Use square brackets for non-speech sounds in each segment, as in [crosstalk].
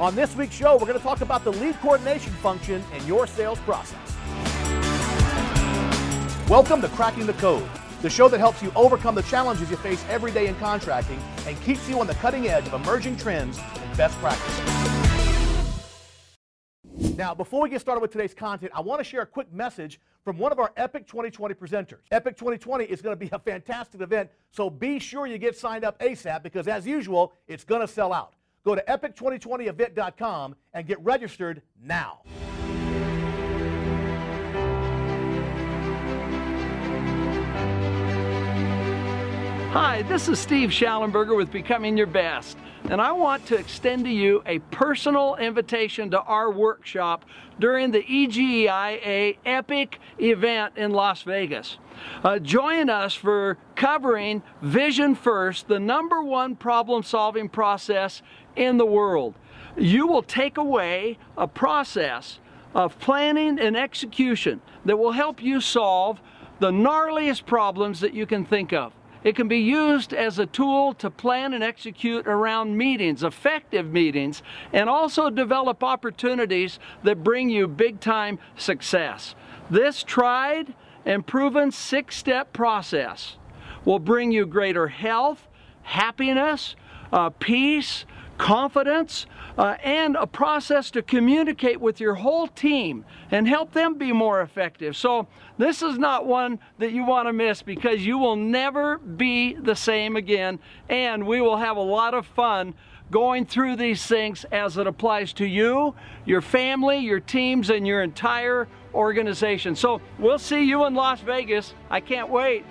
On this week's show, we're going to talk about the lead coordination function in your sales process. Welcome to Cracking the Code, the show that helps you overcome the challenges you face every day in contracting and keeps you on the cutting edge of emerging trends and best practices. Now, before we get started with today's content, I want to share a quick message from one of our Epic 2020 presenters. Epic 2020 is going to be a fantastic event, so be sure you get signed up ASAP because, as usual, it's going to sell out. Go to epic2020event.com and get registered now. Hi, this is Steve Shallenberger with Becoming Your Best, and I want to extend to you a personal invitation to our workshop during the EGIA Epic event in Las Vegas. Uh, join us for covering Vision First, the number one problem solving process in the world. You will take away a process of planning and execution that will help you solve the gnarliest problems that you can think of. It can be used as a tool to plan and execute around meetings, effective meetings, and also develop opportunities that bring you big time success. This tried and proven six step process will bring you greater health, happiness, uh, peace, confidence, uh, and a process to communicate with your whole team and help them be more effective. So, this is not one that you want to miss because you will never be the same again, and we will have a lot of fun going through these things as it applies to you, your family, your teams, and your entire organization. So, we'll see you in Las Vegas. I can't wait.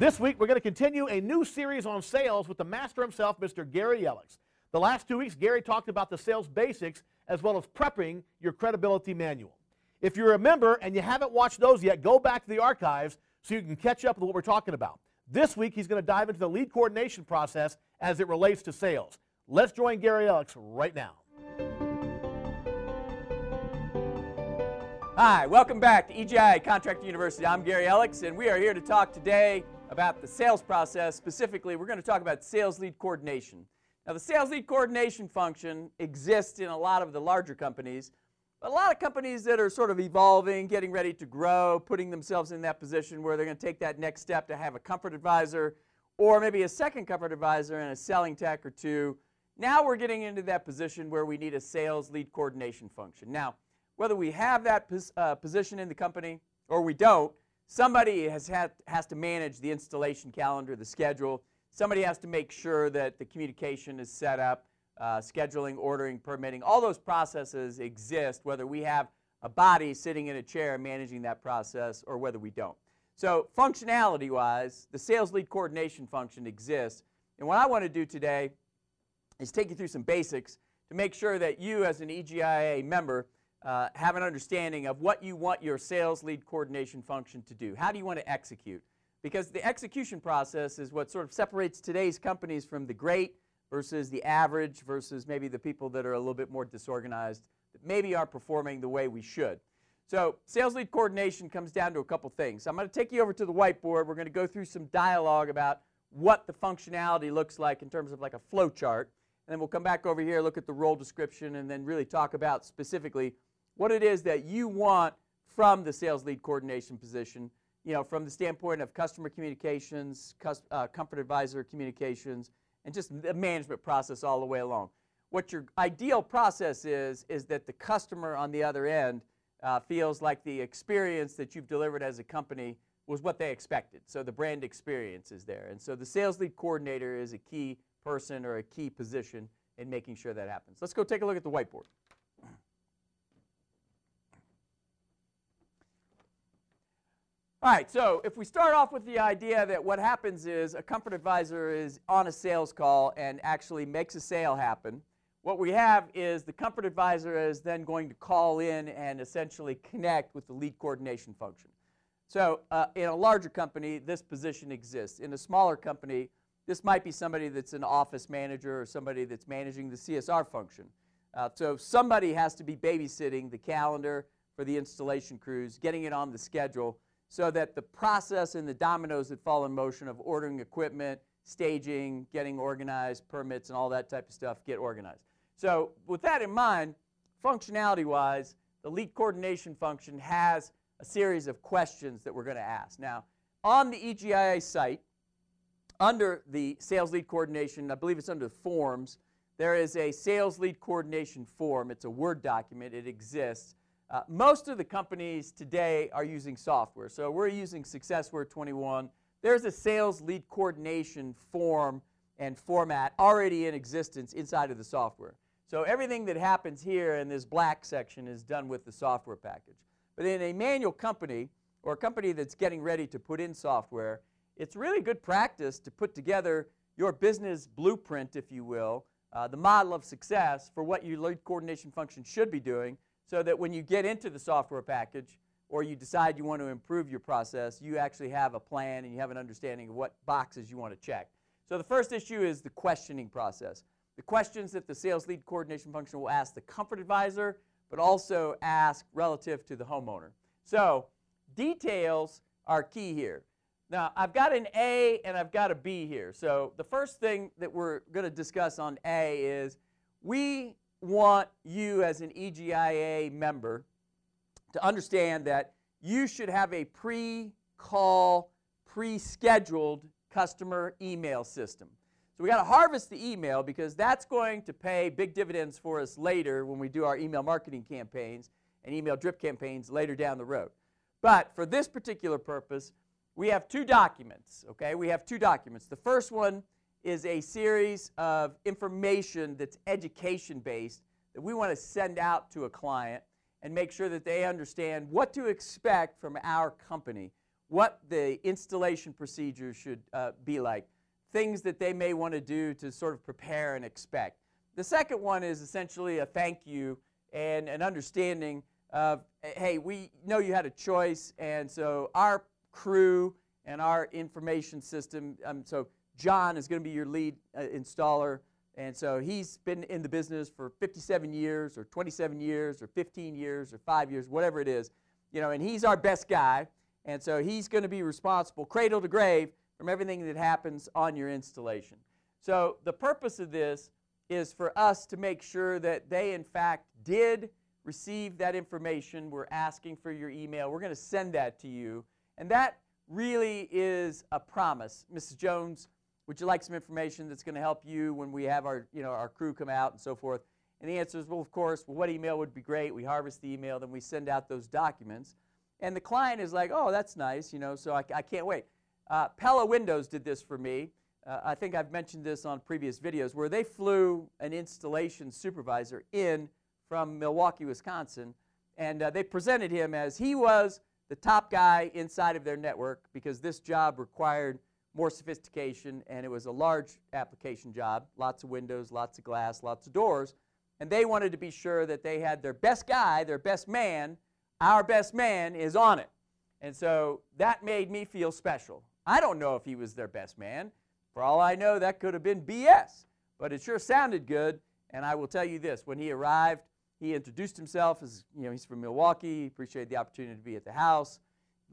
This week, we're going to continue a new series on sales with the master himself, Mr. Gary Ellicks. The last two weeks, Gary talked about the sales basics as well as prepping your credibility manual. If you're a member and you haven't watched those yet, go back to the archives so you can catch up with what we're talking about. This week, he's going to dive into the lead coordination process as it relates to sales. Let's join Gary Ellicks right now. Hi, welcome back to EGI Contractor University. I'm Gary Ellicks, and we are here to talk today about the sales process. Specifically, we're going to talk about sales lead coordination. Now, the sales lead coordination function exists in a lot of the larger companies, but a lot of companies that are sort of evolving, getting ready to grow, putting themselves in that position where they're going to take that next step to have a comfort advisor or maybe a second comfort advisor and a selling tech or two. Now we're getting into that position where we need a sales lead coordination function. Now, whether we have that pos uh, position in the company or we don't, Somebody has, had, has to manage the installation calendar, the schedule. Somebody has to make sure that the communication is set up, uh, scheduling, ordering, permitting. All those processes exist, whether we have a body sitting in a chair managing that process or whether we don't. So functionality-wise, the sales lead coordination function exists. And what I want to do today is take you through some basics to make sure that you as an EGIA member uh, have an understanding of what you want your sales lead coordination function to do. How do you want to execute? Because the execution process is what sort of separates today's companies from the great versus the average versus maybe the people that are a little bit more disorganized that maybe aren't performing the way we should. So sales lead coordination comes down to a couple things. I'm going to take you over to the whiteboard. We're going to go through some dialogue about what the functionality looks like in terms of like a flow chart. And then we'll come back over here, look at the role description, and then really talk about specifically what it is that you want from the sales lead coordination position, you know, from the standpoint of customer communications, uh, comfort advisor communications, and just the management process all the way along. What your ideal process is, is that the customer on the other end uh, feels like the experience that you've delivered as a company was what they expected. So the brand experience is there. And so the sales lead coordinator is a key person or a key position in making sure that happens. Let's go take a look at the whiteboard. All right, so if we start off with the idea that what happens is a comfort advisor is on a sales call and actually makes a sale happen, what we have is the comfort advisor is then going to call in and essentially connect with the lead coordination function. So uh, in a larger company, this position exists. In a smaller company, this might be somebody that's an office manager or somebody that's managing the CSR function. Uh, so somebody has to be babysitting the calendar for the installation crews, getting it on the schedule, so that the process and the dominoes that fall in motion of ordering equipment, staging, getting organized, permits, and all that type of stuff get organized. So with that in mind, functionality-wise, the lead coordination function has a series of questions that we're going to ask. Now, on the EGIA site, under the sales lead coordination, I believe it's under forms, there is a sales lead coordination form. It's a Word document. It exists. Uh, most of the companies today are using software. So we're using Successware 21. There's a sales lead coordination form and format already in existence inside of the software. So everything that happens here in this black section is done with the software package. But in a manual company, or a company that's getting ready to put in software, it's really good practice to put together your business blueprint, if you will, uh, the model of success for what your lead coordination function should be doing so that when you get into the software package or you decide you want to improve your process, you actually have a plan and you have an understanding of what boxes you want to check. So the first issue is the questioning process. The questions that the sales lead coordination function will ask the comfort advisor, but also ask relative to the homeowner. So details are key here. Now, I've got an A and I've got a B here. So the first thing that we're going to discuss on A is we want you as an EGIA member to understand that you should have a pre-call, pre-scheduled customer email system. So we got to harvest the email because that's going to pay big dividends for us later when we do our email marketing campaigns and email drip campaigns later down the road. But for this particular purpose, we have two documents, okay? We have two documents. The first one is a series of information that's education based that we want to send out to a client and make sure that they understand what to expect from our company, what the installation procedures should uh, be like, things that they may want to do to sort of prepare and expect. The second one is essentially a thank you and an understanding of, hey, we know you had a choice, and so our crew and our information system. Um, so John is going to be your lead uh, installer. And so he's been in the business for 57 years or 27 years or 15 years or five years, whatever it is. You know, and he's our best guy. And so he's going to be responsible, cradle to grave, from everything that happens on your installation. So the purpose of this is for us to make sure that they, in fact, did receive that information. We're asking for your email. We're going to send that to you. And that really is a promise. Mrs. Jones, would you like some information that's going to help you when we have our, you know, our crew come out and so forth? And the answer is, well, of course, well, what email would be great? We harvest the email, then we send out those documents. And the client is like, oh, that's nice, you know, so I, I can't wait. Uh, Pella Windows did this for me. Uh, I think I've mentioned this on previous videos, where they flew an installation supervisor in from Milwaukee, Wisconsin, and uh, they presented him as he was the top guy inside of their network because this job required more sophistication and it was a large application job, lots of windows, lots of glass, lots of doors, and they wanted to be sure that they had their best guy, their best man, our best man is on it. And so that made me feel special. I don't know if he was their best man. For all I know, that could have been BS, but it sure sounded good. And I will tell you this, when he arrived, he introduced himself as, you know, he's from Milwaukee. He appreciated the opportunity to be at the house.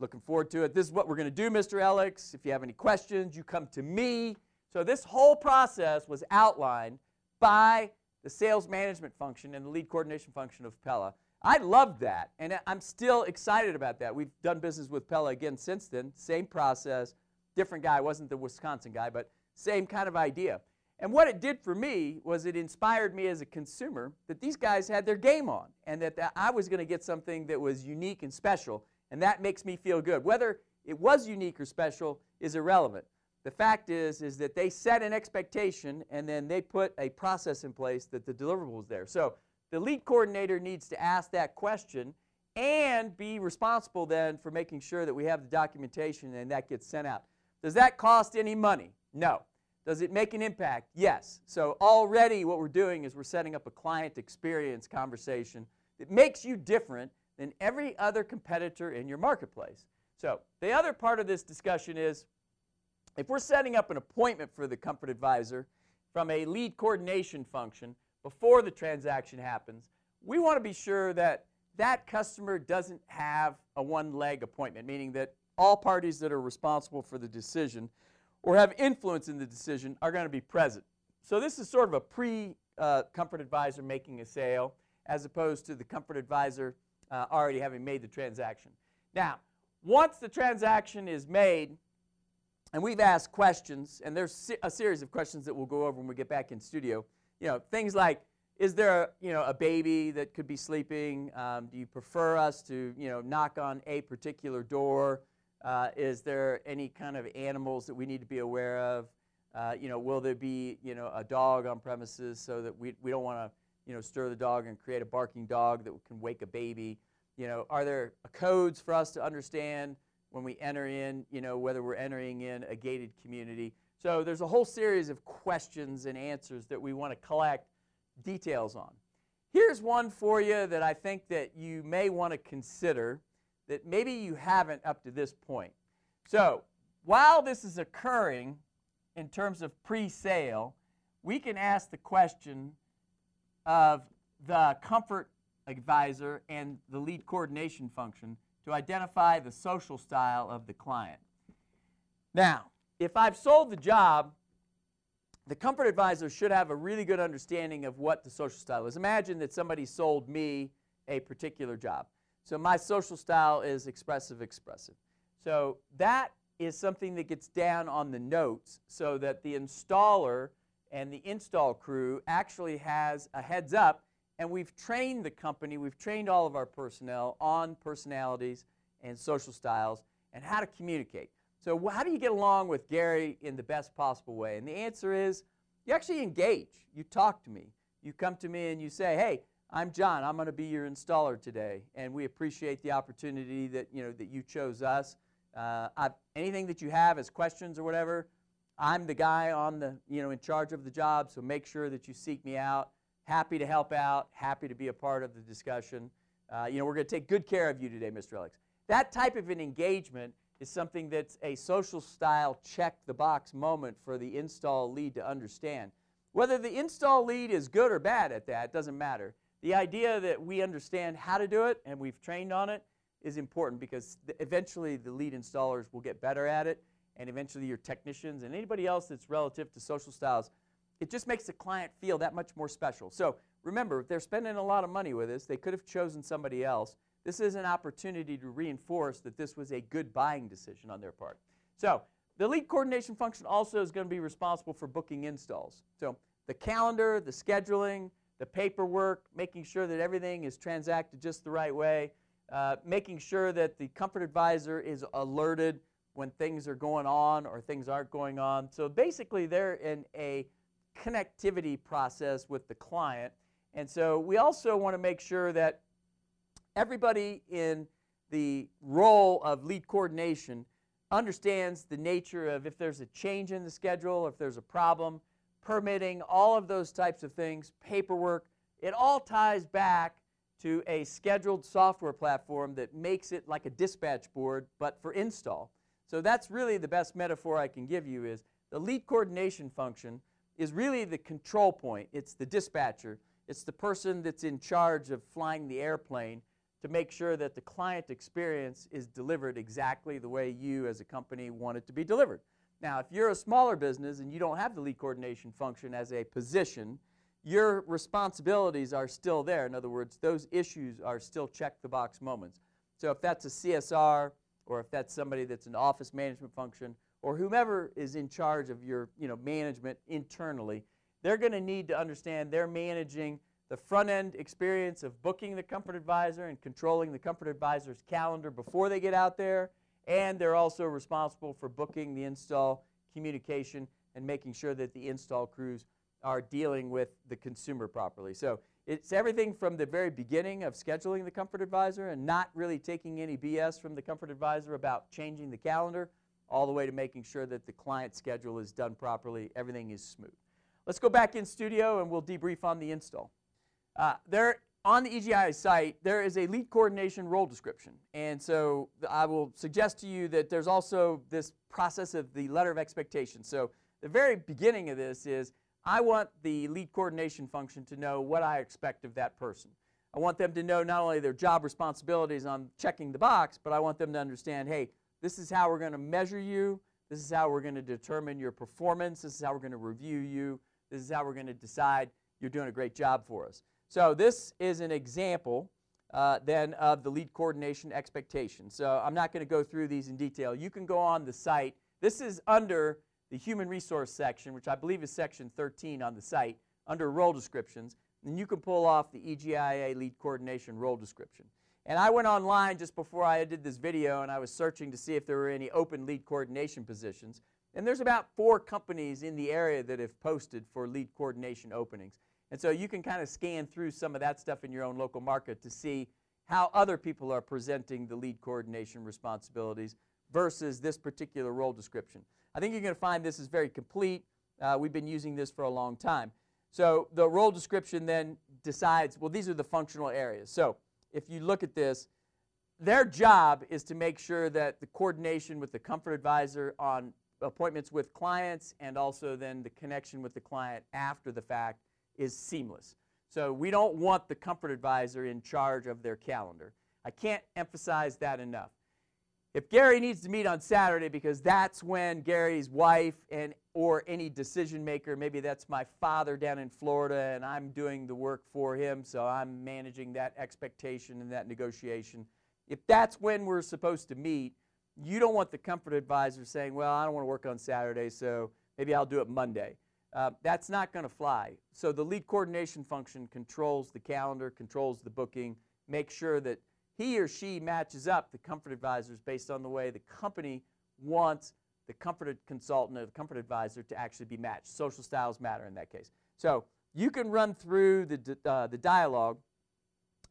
Looking forward to it. This is what we're going to do, Mr. Alex. If you have any questions, you come to me. So this whole process was outlined by the sales management function and the lead coordination function of Pella. I loved that, and I'm still excited about that. We've done business with Pella again since then. Same process, different guy. wasn't the Wisconsin guy, but same kind of idea. And what it did for me was it inspired me as a consumer that these guys had their game on and that, that I was going to get something that was unique and special. And that makes me feel good. Whether it was unique or special is irrelevant. The fact is, is that they set an expectation and then they put a process in place that the deliverable was there. So the lead coordinator needs to ask that question and be responsible then for making sure that we have the documentation and that gets sent out. Does that cost any money? No. Does it make an impact? Yes. So already what we're doing is we're setting up a client experience conversation that makes you different than every other competitor in your marketplace. So the other part of this discussion is if we're setting up an appointment for the comfort advisor from a lead coordination function before the transaction happens, we want to be sure that that customer doesn't have a one-leg appointment, meaning that all parties that are responsible for the decision or have influence in the decision are going to be present. So this is sort of a pre-comfort uh, advisor making a sale as opposed to the comfort advisor uh, already having made the transaction. Now, once the transaction is made, and we've asked questions, and there's a series of questions that we'll go over when we get back in studio. You know, things like, is there a, you know, a baby that could be sleeping? Um, do you prefer us to you know, knock on a particular door? Uh, is there any kind of animals that we need to be aware of? Uh, you know, will there be you know, a dog on premises so that we, we don't want to you know, stir the dog and create a barking dog that can wake a baby? You know, are there codes for us to understand when we enter in, you know, whether we're entering in a gated community? So there's a whole series of questions and answers that we want to collect details on. Here's one for you that I think that you may want to consider that maybe you haven't up to this point. So while this is occurring in terms of pre-sale, we can ask the question of the comfort advisor and the lead coordination function to identify the social style of the client. Now, if I've sold the job, the comfort advisor should have a really good understanding of what the social style is. Imagine that somebody sold me a particular job. So my social style is expressive, expressive. So that is something that gets down on the notes so that the installer and the install crew actually has a heads up and we've trained the company, we've trained all of our personnel on personalities and social styles and how to communicate. So how do you get along with Gary in the best possible way? And the answer is you actually engage. You talk to me. You come to me and you say, hey, I'm John. I'm going to be your installer today. And we appreciate the opportunity that, you know, that you chose us. Uh, anything that you have as questions or whatever, I'm the guy on the, you know, in charge of the job, so make sure that you seek me out happy to help out, happy to be a part of the discussion. Uh, you know, we're going to take good care of you today, Mr. Alex. That type of an engagement is something that's a social style check the box moment for the install lead to understand. Whether the install lead is good or bad at that doesn't matter. The idea that we understand how to do it and we've trained on it is important because eventually the lead installers will get better at it and eventually your technicians and anybody else that's relative to social styles it just makes the client feel that much more special. So remember, if they're spending a lot of money with us. They could have chosen somebody else. This is an opportunity to reinforce that this was a good buying decision on their part. So the lead coordination function also is going to be responsible for booking installs. So the calendar, the scheduling, the paperwork, making sure that everything is transacted just the right way, uh, making sure that the comfort advisor is alerted when things are going on or things aren't going on. So basically they're in a connectivity process with the client. And so we also want to make sure that everybody in the role of lead coordination understands the nature of if there's a change in the schedule, if there's a problem, permitting, all of those types of things, paperwork. It all ties back to a scheduled software platform that makes it like a dispatch board, but for install. So that's really the best metaphor I can give you is the lead coordination function is really the control point. It's the dispatcher. It's the person that's in charge of flying the airplane to make sure that the client experience is delivered exactly the way you as a company want it to be delivered. Now, if you're a smaller business and you don't have the lead coordination function as a position, your responsibilities are still there. In other words, those issues are still check the box moments. So if that's a CSR or if that's somebody that's an office management function or whomever is in charge of your you know, management internally, they're going to need to understand they're managing the front end experience of booking the comfort advisor and controlling the comfort advisor's calendar before they get out there. And they're also responsible for booking the install communication and making sure that the install crews are dealing with the consumer properly. So it's everything from the very beginning of scheduling the comfort advisor and not really taking any BS from the comfort advisor about changing the calendar all the way to making sure that the client schedule is done properly, everything is smooth. Let's go back in studio and we'll debrief on the install. Uh, there, on the EGI site, there is a lead coordination role description. And so I will suggest to you that there's also this process of the letter of expectation. So the very beginning of this is I want the lead coordination function to know what I expect of that person. I want them to know not only their job responsibilities on checking the box, but I want them to understand, hey, This is how we're going to measure you. This is how we're going to determine your performance. This is how we're going to review you. This is how we're going to decide you're doing a great job for us. So this is an example uh, then of the lead coordination expectation. So I'm not going to go through these in detail. You can go on the site. This is under the human resource section, which I believe is section 13 on the site, under role descriptions. And you can pull off the EGIA lead coordination role description. And I went online just before I did this video and I was searching to see if there were any open lead coordination positions. And there's about four companies in the area that have posted for lead coordination openings. And so you can kind of scan through some of that stuff in your own local market to see how other people are presenting the lead coordination responsibilities versus this particular role description. I think you're going to find this is very complete. Uh, we've been using this for a long time. So the role description then decides, well, these are the functional areas. So if you look at this, their job is to make sure that the coordination with the comfort advisor on appointments with clients and also then the connection with the client after the fact is seamless. So we don't want the comfort advisor in charge of their calendar. I can't emphasize that enough. If Gary needs to meet on Saturday because that's when Gary's wife and or any decision maker, maybe that's my father down in Florida and I'm doing the work for him, so I'm managing that expectation and that negotiation. If that's when we're supposed to meet, you don't want the comfort advisor saying, well, I don't want to work on Saturday, so maybe I'll do it Monday. Uh, that's not going to fly. So the lead coordination function controls the calendar, controls the booking, make sure that he or she matches up the comfort advisors based on the way the company wants the comfort consultant or the comfort advisor to actually be matched. Social styles matter in that case. So you can run through the, uh, the dialogue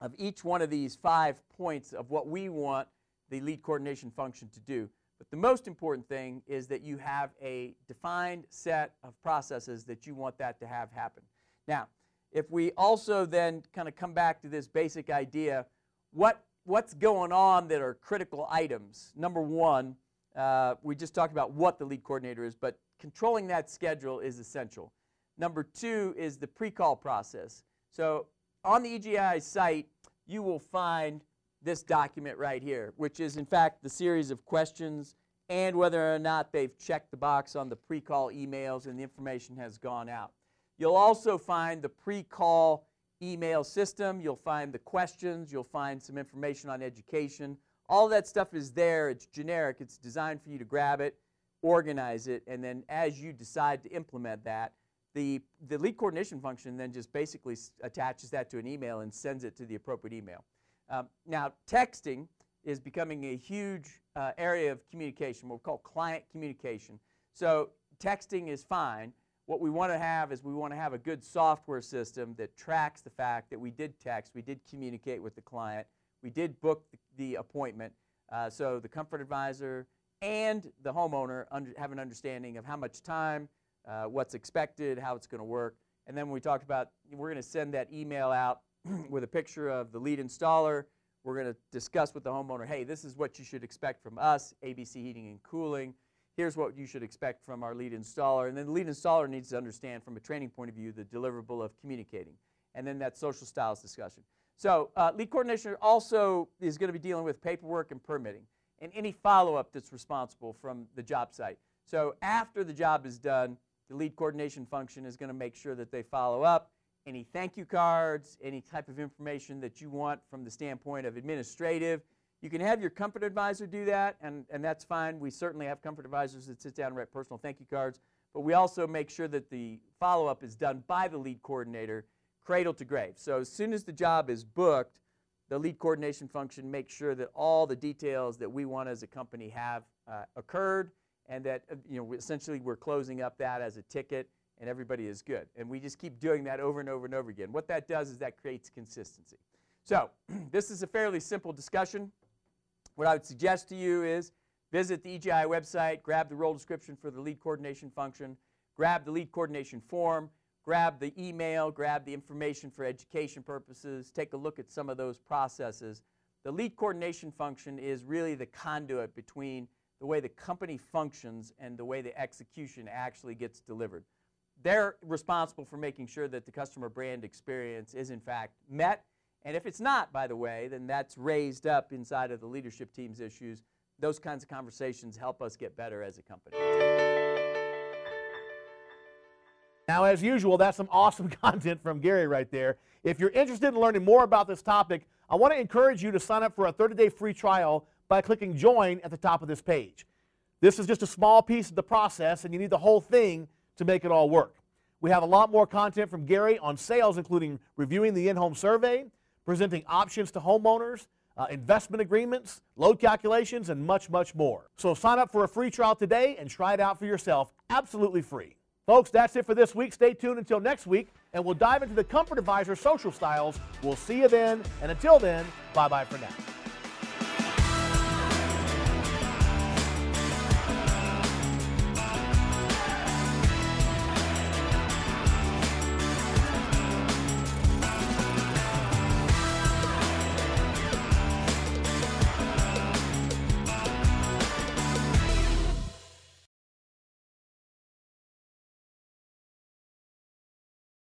of each one of these five points of what we want the lead coordination function to do. But the most important thing is that you have a defined set of processes that you want that to have happen. Now, if we also then kind of come back to this basic idea, what, what's going on that are critical items? Number one, uh, we just talked about what the lead coordinator is, but controlling that schedule is essential. Number two is the pre-call process. So on the EGI site, you will find this document right here, which is in fact the series of questions and whether or not they've checked the box on the pre-call emails and the information has gone out. You'll also find the pre-call email system. You'll find the questions. You'll find some information on education. All that stuff is there. It's generic. It's designed for you to grab it, organize it, and then as you decide to implement that, the, the lead coordination function then just basically attaches that to an email and sends it to the appropriate email. Um, now, texting is becoming a huge uh, area of communication, what we call client communication. So texting is fine. What we want to have is we want to have a good software system that tracks the fact that we did text, we did communicate with the client, we did book the, appointment. Uh, so the comfort advisor and the homeowner under, have an understanding of how much time, uh, what's expected, how it's going to work. And then we talked about we're going to send that email out [clears throat] with a picture of the lead installer. We're going to discuss with the homeowner, hey, this is what you should expect from us, ABC Heating and Cooling. Here's what you should expect from our lead installer. And then the lead installer needs to understand from a training point of view the deliverable of communicating. And then that social styles discussion. So uh, lead coordination also is going to be dealing with paperwork and permitting and any follow-up that's responsible from the job site. So after the job is done, the lead coordination function is going to make sure that they follow up. Any thank you cards, any type of information that you want from the standpoint of administrative. You can have your comfort advisor do that, and, and that's fine. We certainly have comfort advisors that sit down and write personal thank you cards. But we also make sure that the follow-up is done by the lead coordinator cradle to grave. So as soon as the job is booked, the lead coordination function makes sure that all the details that we want as a company have uh, occurred and that uh, you know essentially we're closing up that as a ticket and everybody is good. And we just keep doing that over and over and over again. What that does is that creates consistency. So [clears throat] this is a fairly simple discussion. What I would suggest to you is visit the EGI website, grab the role description for the lead coordination function, grab the lead coordination form, grab the email, grab the information for education purposes, take a look at some of those processes. The lead coordination function is really the conduit between the way the company functions and the way the execution actually gets delivered. They're responsible for making sure that the customer brand experience is in fact met. And if it's not, by the way, then that's raised up inside of the leadership team's issues. those kinds of conversations help us get better as a company. Now, as usual, that's some awesome [laughs] content from Gary right there. If you're interested in learning more about this topic, I want to encourage you to sign up for a 30 day free trial by clicking join at the top of this page. This is just a small piece of the process, and you need the whole thing to make it all work. We have a lot more content from Gary on sales, including reviewing the in home survey, presenting options to homeowners, uh, investment agreements, load calculations, and much, much more. So sign up for a free trial today and try it out for yourself absolutely free. Folks, that's it for this week. Stay tuned until next week, and we'll dive into the Comfort Advisor social styles. We'll see you then, and until then, bye bye for now.